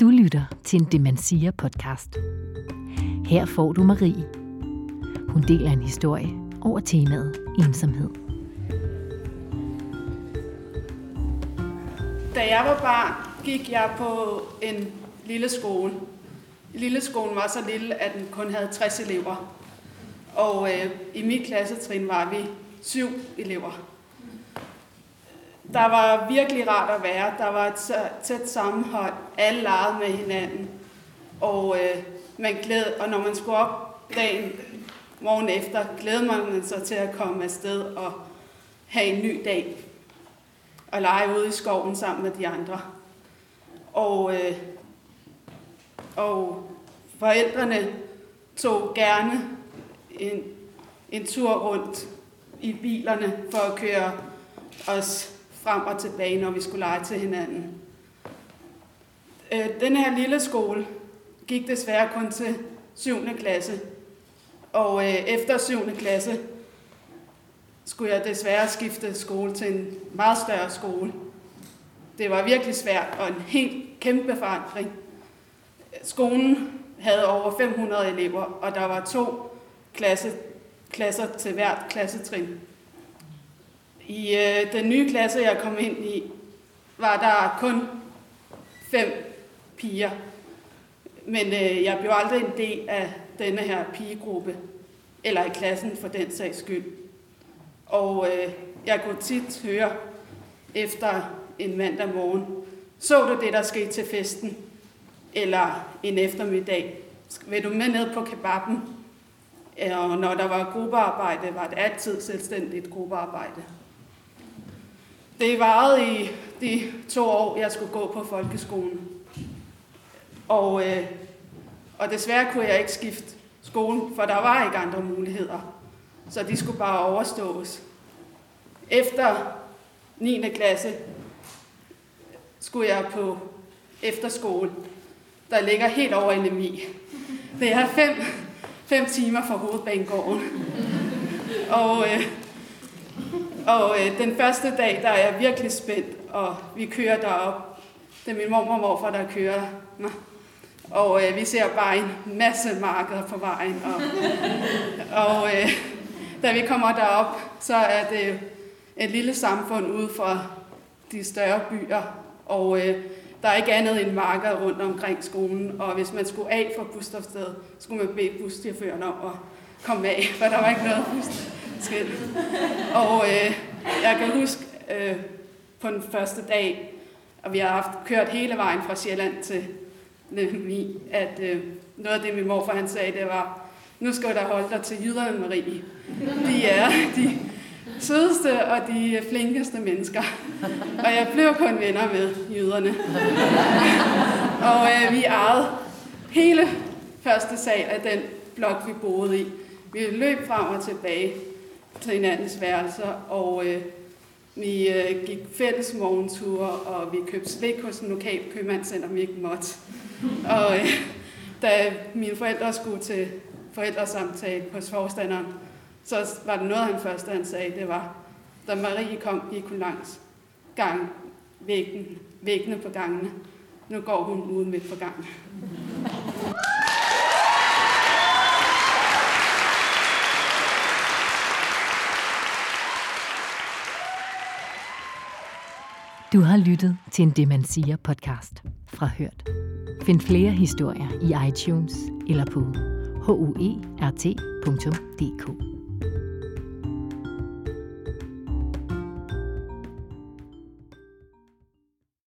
Du lytter til en Demensia podcast. Her får du Marie. Hun deler en historie over temaet ensomhed. Da jeg var barn, gik jeg på en lille skole. Lille skolen var så lille, at den kun havde 60 elever. Og øh, i mit klassetrin var vi syv elever. Der var virkelig rart at være. Der var et tæt sammenhold. Alle legede med hinanden. Og, øh, man glæd, og når man skulle op dagen morgen efter, glædede man sig til at komme afsted og have en ny dag. Og lege ude i skoven sammen med de andre. Og, øh, og forældrene tog gerne en, en tur rundt i bilerne for at køre os frem og tilbage, når vi skulle lege til hinanden. Øh, den her lille skole gik desværre kun til 7. klasse. Og øh, efter 7. klasse skulle jeg desværre skifte skole til en meget større skole. Det var virkelig svært og en helt kæmpe forandring. Skolen havde over 500 elever, og der var to klasse, klasser til hvert klassetrin. I øh, den nye klasse, jeg kom ind i, var der kun fem piger. Men øh, jeg blev aldrig en del af denne her pigegruppe, eller i klassen for den sags skyld. Og øh, jeg kunne tit høre efter en mandag morgen, så du det, der skete til festen? Eller en eftermiddag? Vil du med ned på kebaben? Og når der var gruppearbejde, var det altid selvstændigt gruppearbejde. Det varede i de to år, jeg skulle gå på folkeskolen. Og, øh, og desværre kunne jeg ikke skifte skole, for der var ikke andre muligheder. Så de skulle bare overstås. Efter 9. klasse skulle jeg på efterskole, der ligger helt over i Det er fem, fem timer fra hovedbanegården. Og øh, og øh, den første dag, der er jeg virkelig spændt, og vi kører derop. Det er min mormor og morfar, der kører mig. Og øh, vi ser bare en masse markeder på vejen. Og, og øh, da vi kommer derop, så er det et lille samfund ude fra de større byer. Og øh, der er ikke andet end markeder rundt omkring skolen. Og hvis man skulle af fra busstofstedet, skulle man bede buschaufføren om at komme af, for der var ikke noget bus skæld. Og øh, jeg kan huske øh, på den første dag, og vi har haft kørt hele vejen fra Sjælland til Lemvig, at øh, noget af det, min morfar han sagde, det var, nu skal der holde dig til jyderne, Marie. De er de sødeste og de flinkeste mennesker. Og jeg blev kun venner med jyderne. og øh, vi ejede hele første sal af den blok, vi boede i. Vi løb frem og tilbage til hinandens værelser, og øh, vi øh, gik fælles morgenture, og vi købte slik hos en lokal købmand, selvom vi ikke måtte. Og øh, da mine forældre skulle til forældresamtale hos forstanderen, så var det noget han første, han sagde, det var, da Marie kom, gik hun langs gang, væggen, væggene på gangene. Nu går hun ude midt på gangen. Du har lyttet til en Demensia podcast fra Hørt. Find flere historier i iTunes eller på huert.dk.